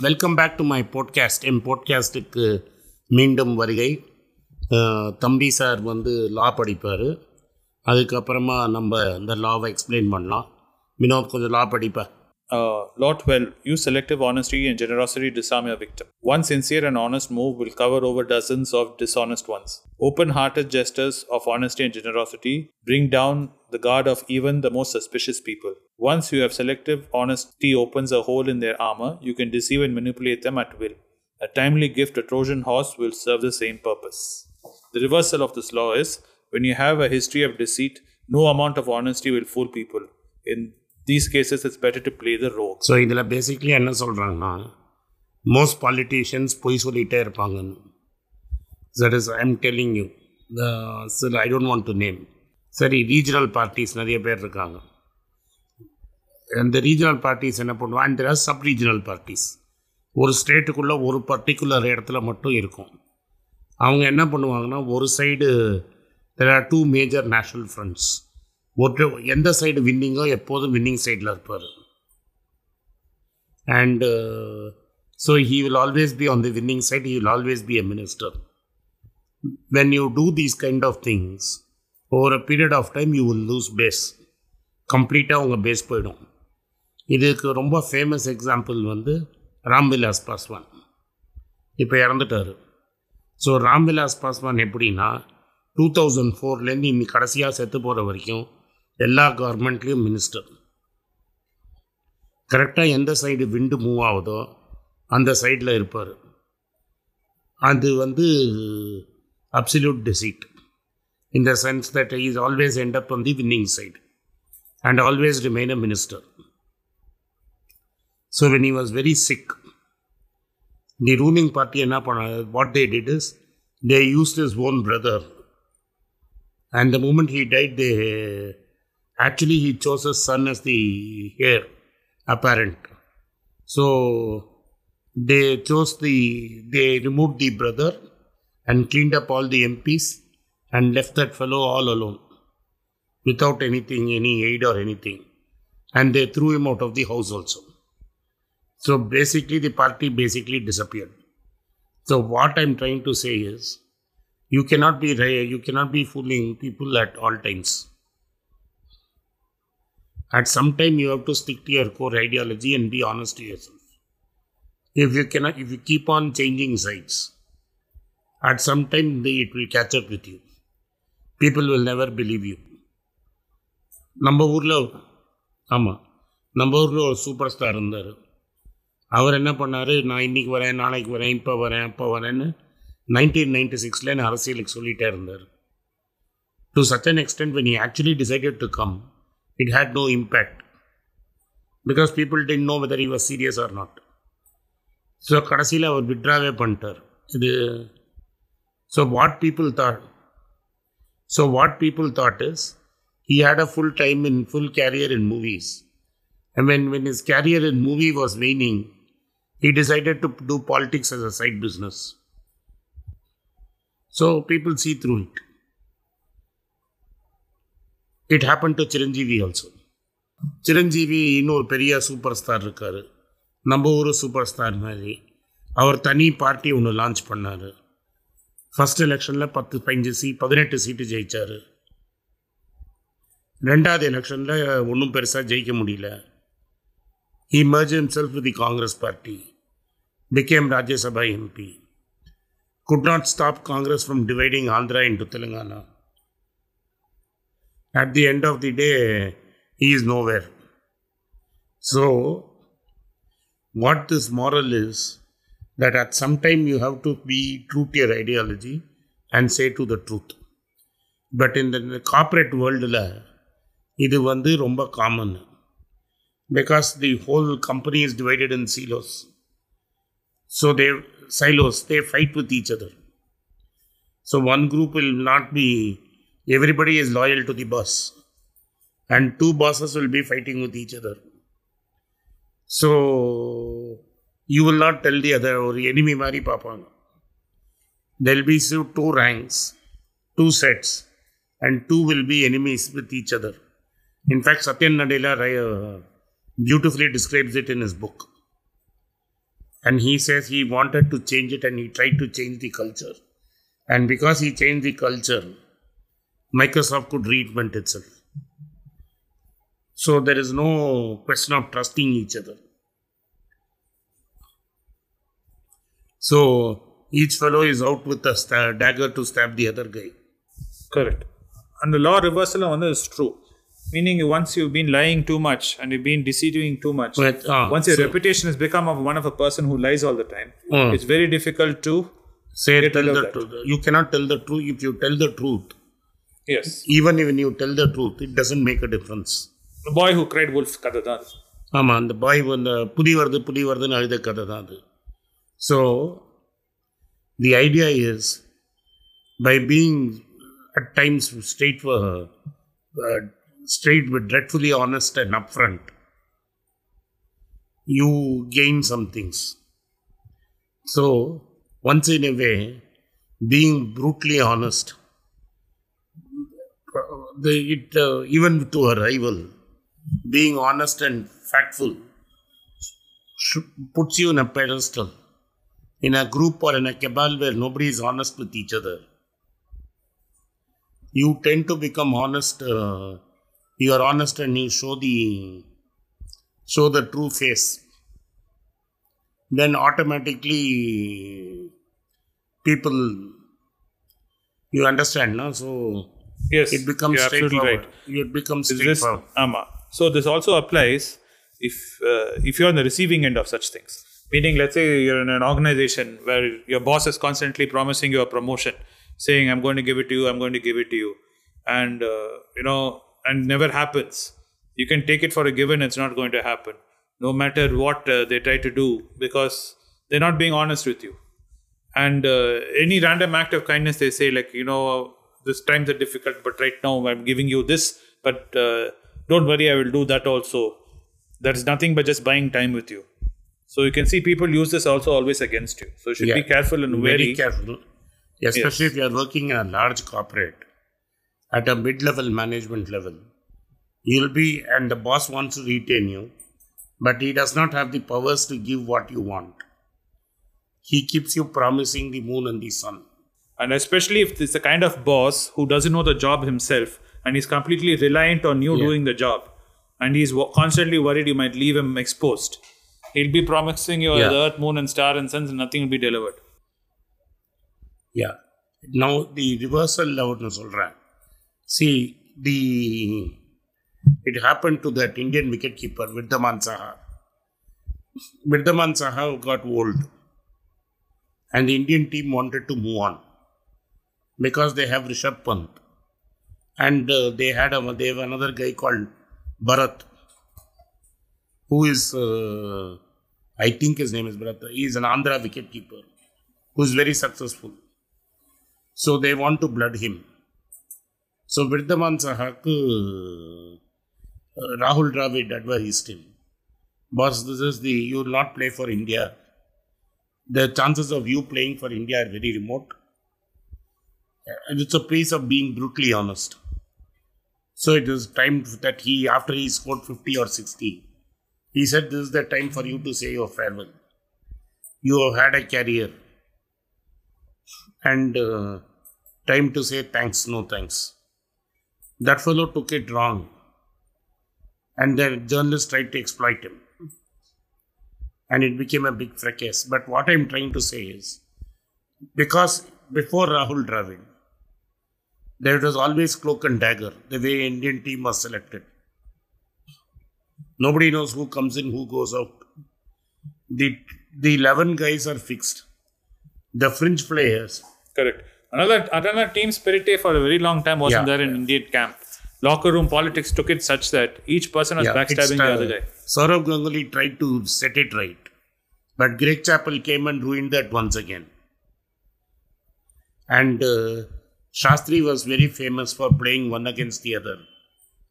Welcome back to my podcast என் போட்காஸ்ட்டுக்கு மீண்டும் வருகை. தம்பி சார் வந்து லா படிப்பார். அதுக்கப்புறமா நம்ம இந்த லாவை எக்ஸ்பிளைன் பண்ணலாம். வினோத் கொஞ்சம் லா படிப்பேன் Uh, Law 12. Use selective honesty and generosity to disarm your victim. One sincere and honest move will cover over dozens of dishonest ones. Open hearted gestures of honesty and generosity bring down the guard of even the most suspicious people. Once you have selective honesty opens a hole in their armor, you can deceive and manipulate them at will. A timely gift, a Trojan horse, will serve the same purpose. The reversal of this law is when you have a history of deceit, no amount of honesty will fool people. In these cases it's better to play the role so இதில் basically என்ன சொல்கிறாங்கன்னா most politicians பொய் சொல்லிகிட்டே இருப்பாங்கன்னு. That is I am telling you the சில I don't want to name சரி regional parties நிறைய பேர் இருக்காங்க. அந்த ரீஜனல் பார்ட்டிஸ் என்ன பண்ணுவாங்க? And there sub regional parties ஒரு ஸ்டேட்டுக்குள்ளே ஒரு பர்டிகுலர் இடத்துல மட்டும் இருக்கும். அவங்க என்ன பண்ணுவாங்கன்னா ஒரு side there are two major national fronts ஒரு எந்த சைடு வின்னிங்கோ எப்போதும் வின்னிங் சைடில் இருப்பார். And so he will always be on the winning side he will always be a minister when you do these kind of things over a period of time you will lose base கம்ப்ளீட்டாக உங்கள் base போயிடும். இதுக்கு ரொம்ப famous example வந்து ராம்விலாஸ் பாஸ்வான். இப்போ இறந்துட்டார். So Ramvilas Paswan எப்படின்னா two thousand ஃபோர்லேருந்து இன்னி கடைசியாக செத்து போகிற வரைக்கும் எல்லா கவர்மெண்ட்லேயும் மினிஸ்டர் கரெக்டாக எந்த சைடு விண்டு மூவ் ஆகுதோ அந்த சைடில் இருப்பார் அது வந்து absolute டெசிட் in the sense that is always end up on the winning side and always remain a minister so when he was very sick the ruling party என்ன பண்ண what they did is they used his own brother and the moment he died they actually he chose his son as the heir apparent. So they chose the, they removed the brother and cleaned up all the MPs and left that fellow all alone without anything, any aid or anything. And they threw him out of the house also. So basically, the party basically disappeared. So what I'm trying to say is, you cannot be you cannot be fooling people at all times at some time you have to stick to your core ideology and be honest to yourself if you cannot if you keep on changing sides at some time they, it will catch up with you people will never believe you நம்ம ஊரில் ஆமாம் நம்ம ஊரில் ஒரு super star இருந்தார் அவர் என்ன பண்ணார் நான் இன்னைக்கு வரேன் நாளைக்கு வரேன் இப்போ வரேன் அப்போ வரேன்னு நைன்டீன் நைன்டி சிக்ஸில் அரசியலுக்கு சொல்லிகிட்டே இருந்தார் to such an extent when he actually decided to come it had no impact because people didn't know whether he was serious or not. So கடைசியில் அவர் விட்ராவே பண்ணிட்டார் இது so what people thought so what people thought is he had a full time in full carrier in movies and when when is carrier in movie was waning he decided to do politics as a side business. So people see through it. It happen to Chiranjeevi also Chiranjeevi இன்னொரு பெரிய super star இருக்கார். நம்ம ஊர் super star மாதிரி. அவர் தனி party ஒன்று launch பண்ணார். First எலெக்ஷனில் பத்து பதினஞ்சு சீ பதினெட்டு சீட்டு ஜெயித்தார் ரெண்டாவது எலெக்ஷனில் ஒன்றும் பெருசாக ஜெயிக்க முடியல. He merge the Congress party became Rajya Sabha MP could not stop Congress from dividing Andhra into Telangana At the end of the day, he is nowhere. So, what this moral is that at some time you have to be true to your ideology and say to the truth. But in the, corporate world, இது வந்து ரொம்ப common because the whole company is divided in silos. So they silos, they fight with each other. So one group will not be, everybody is loyal to the boss. And two bosses will be fighting with each other. So you will not tell the other or enemy mari papanga. There will be two ranks, two sets, and two will be enemies with each other. In fact, Satya Nadella uh, beautifully describes it in his book. And he says he wanted to change it and he tried to change the culture. And because he changed the culture, Microsoft could reinvent itself. So there is no question of trusting each other. So each fellow is out with a sta- dagger to stab the other guy. Correct. And the law reversal on is true. Meaning, once you've been lying too much and you've been deceiving too much, But, ah, once your so- reputation has become of one of a person who lies all the time, Hmm. it's very difficult to. Say tell the truth. You cannot tell the truth if you tell the truth. Yes. Even when you tell the truth, it doesn't make a difference. The boy who cried wolf கதை தான் அது. ஆமாம் அந்த பாய் வந்து புலி வருது புலி வருதுன்னு அழுத கதை தான் அது so the idea is by being at times straight straight with dreadfully honest and up front you gain some things so once in a way being brutally honest the, it uh, even to a rival being honest and factful puts you in a pedestal. In a group or in a cabal where nobody is honest with each other you tend to become honest uh, you are honest and you show the show the true face. Then automatically people you understand no? So Yes. it becomes straightforward right. it becomes straightforward Ama. So this also applies if uh, if you're on the receiving end of such things. Meaning, let's say you're in an organization where your boss is constantly promising you a promotion, saying, "I'm going to give it to you, I'm going to give it to you," and uh, you know, and never happens. You can take it for a given; it's not going to happen, no matter what uh, they try to do, because they're not being honest with you. And uh, any random act of kindness, they say, like, you know, this times are difficult, but right now I'm giving you this, but uh, don't worry, I will do that also. That's nothing but just buying time with you. So you can see people use this also always against you. So you should be careful and very careful. Especially if you are working in a large corporate at a mid-level management level. You'll be and the boss wants to retain you but he does not have the powers to give what you want. He keeps you promising the moon and the sun And especially if it's the kind of boss who doesn't know the job himself and he's completely reliant on you Yeah. doing the job and he's wo- constantly worried you might leave him exposed. He'll be promising you Yeah. the earth, moon, and star and suns, and nothing will be delivered. Yeah. Now the reversal ஒன்று சொல்கிறேன் see the it happened to that Indian wicket keeper Vidyaman Saha. Vidyaman Saha got old and the Indian team wanted to move on because they have Rishabh Pant and uh, they had a, they have another guy called Bharat who is uh, I think his name is Bharat. He is an Andhra wicket keeper who is very successful. So they want to blood him. So Vidyaman Sahaku, uh, Rahul Dravid advised him, boss, this is the, you will not play for India. The chances of you playing for India are very remote. And it's a piece of being brutally honest. So it is time that he, after he scored 50 or 60, he said, This is the time for you to say your farewell. You have had a career and uh, time to say thanks, no thanks. That fellow took it wrong, and the journalist tried to exploit him, and it became a big fracas. But what I'm trying to say is because before Rahul Dravid, there was always cloak and dagger, the way Indian team was selected. Nobody knows who comes in, who goes out. The, the 11 guys are fixed. The fringe players, Correct. Another another team spirit for a very long time wasn't Yeah. there in Indian camp. Locker room politics took it such that each person was Yeah, backstabbing the uh, other guy. Sourav Ganguly tried to set it right, but Greg Chappell came and ruined that once again. And uh, Shastri was very famous for playing one against the other,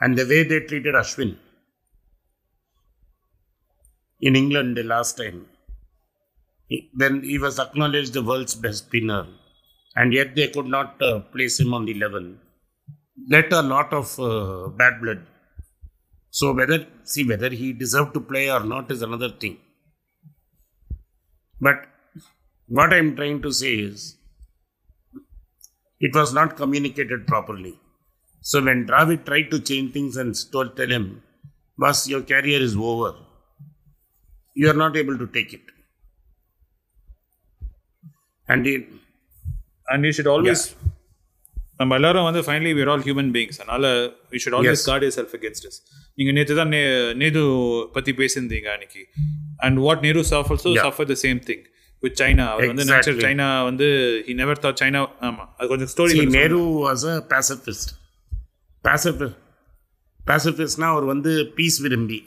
and the way they treated Ashwin in England the last time, he- when he was acknowledged the world's best spinner, and yet they could not uh, place him on the level. Let a lot of uh, bad blood. So whether see whether he deserved to play or not is another thing. But what I'm trying to say is, it was not communicated properly. So when Dravid tried to change things and told tell him, boss, your career is over, you are not able to take it. And it, and you should always நம்ம எல்லாரும் வந்து finally we're all human beings அதனால you should always Yes. Card your self against is நீங்க நேற்று தான் நே நேது பத்தி பேசியிருந்தீங்க அன்னைக்கு and what Nehru சாஃப் also Yeah. Suffer the same thing with China அவர் வந்து நினைச்ச Exactly. சைனா வந்து ஹி நெவர் தாட் சைனா ஆமா அது கொஞ்சம் story see, Nehru was a pacifist. Pacifist. Pacifistனா அவர் வந்து பீஸ் விரும்பி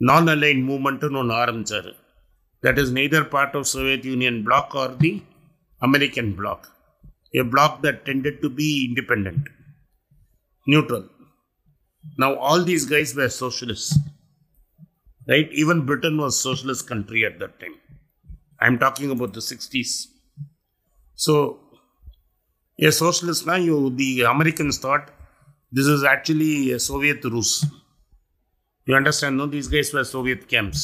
நான் அலைன் மூமெண்ட்னு ஒன்று ஆரம்பிச்சார் that is neither part of Soviet Union bloc or the American black a bloc that tended to be independent, neutral. Now all these guys were socialists, right? Even Britain was socialist country at that time. I'm talking about the 60s. So a socialist now you the Americans thought this is actually a Soviet Rus. You understand? No, these guys were Soviet camps.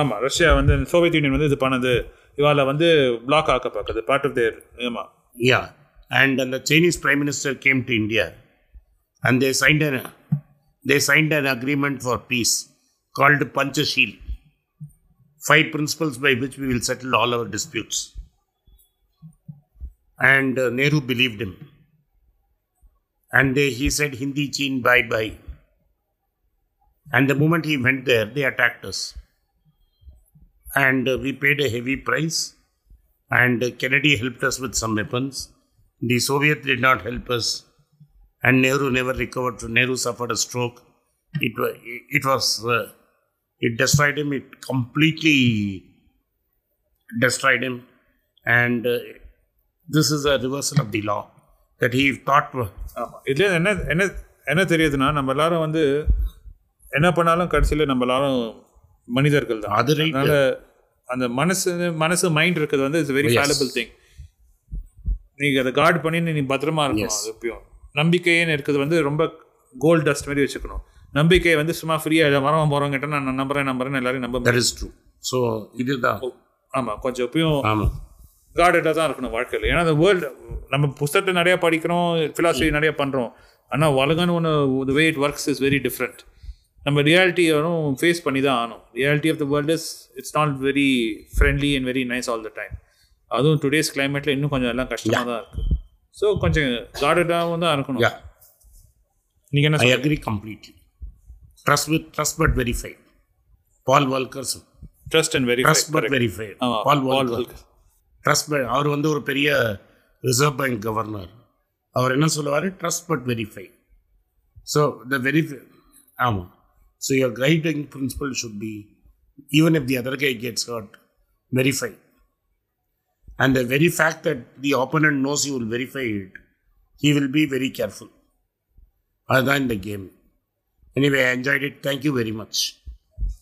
ஆமா Russia வந்து Soviet Union வந்து இது பண்ணது இவால வந்து black ஆக்க பார்க்குது part of தேர் ஆமா Yeah. And then the Chinese Prime Minister came to India and they signed an they signed an agreement for peace called Panchashil. Five principles by which we will settle all our disputes. And uh, Nehru believed him. And they, he said, Hindi Chini bhai bhai. And the moment he went there, they attacked us. And uh, we paid a heavy price. And uh, Kennedy helped us with some weapons. The Soviet did not help us. And Nehru never recovered. Nehru suffered a stroke. It, it was, uh, it destroyed him. It completely destroyed him. And uh, this is a reversal of the law that he thought. இதுல என்ன என்ன என்ன தெரியுதுன்னா நம்ம எல்லாரும் வந்து என்ன பண்ணாலும் கடைசியில நம்ம எல்லாரும் மனிதர்கள் தான் அது. அதனால அந்த மனசு மனசு மைண்ட் இருக்கிறது வந்து இட்ஸ் வெரி. வேலபிள் திங் நீங்க அதை கார்டு பண்ணி நீ பத்திரமா இருக்கணும் எப்பயும் நம்பிக்கைன்னு இருக்கிறது வந்து ரொம்ப கோல்ட் டஸ்ட் மாதிரி வச்சுக்கணும் நம்பிக்கை வந்து சும்மா ஃப்ரீயா வரவன் போறவங்க கிட்ட நான் நம்புறேன் நம்புறேன் எல்லாரையும் நம்ப That is true. So, இதுதான். ஆமா கொஞ்சம் எப்பயும் ஆமாம் கார்டடாக தான் இருக்கணும் வாழ்க்கையில். ஏன்னா அந்த வேர்ல்டு நம்ம புஸ்தகத்தை நிறையா படிக்கிறோம் ஃபிலாசபி நிறையா பண்ணுறோம் ஆனால் உலகம்னு ஒன்று way it works is very different நம்ம ரியாலிட்டியும் ஃபேஸ் பண்ணி தான் ஆகணும். Reality of the world is it's not very friendly and very nice all the time அதுவும் டுடேஸ் கிளைமேட்டில் இன்னும் கொஞ்சம் எல்லாம் கஷ்டமாக தான் இருக்குது ஸோ கொஞ்சம் கார்டடாகவும் தான் இருக்கணும். நீங்கள் என்ன I agree completely. Trust with trust but verify. Paul Volcker's trust and very trust but verify. ஆமா, Paul Paul Volcker. Volcker. Trust but அவர் வந்து ஒரு பெரிய ரிசர்வ் பேங்க் கவர்னர் அவர் என்ன சொல்லுவார்? Trust but verify so the verify ஆமாம் so your guiding principle should be even if the other guy gets hurt verify and the very fact that the opponent knows you will verify it he will be very careful அதுதான் இந்த game anyway I enjoyed it thank you very much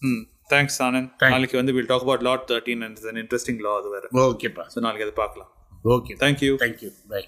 hmm thanks Anand நாளைக்கு வந்து will talk about lot thirteen and interesting law அது வேறு. ஓகேப்பா so நாளைக்கு அதை பார்க்கலாம். Okay thank you thank you bye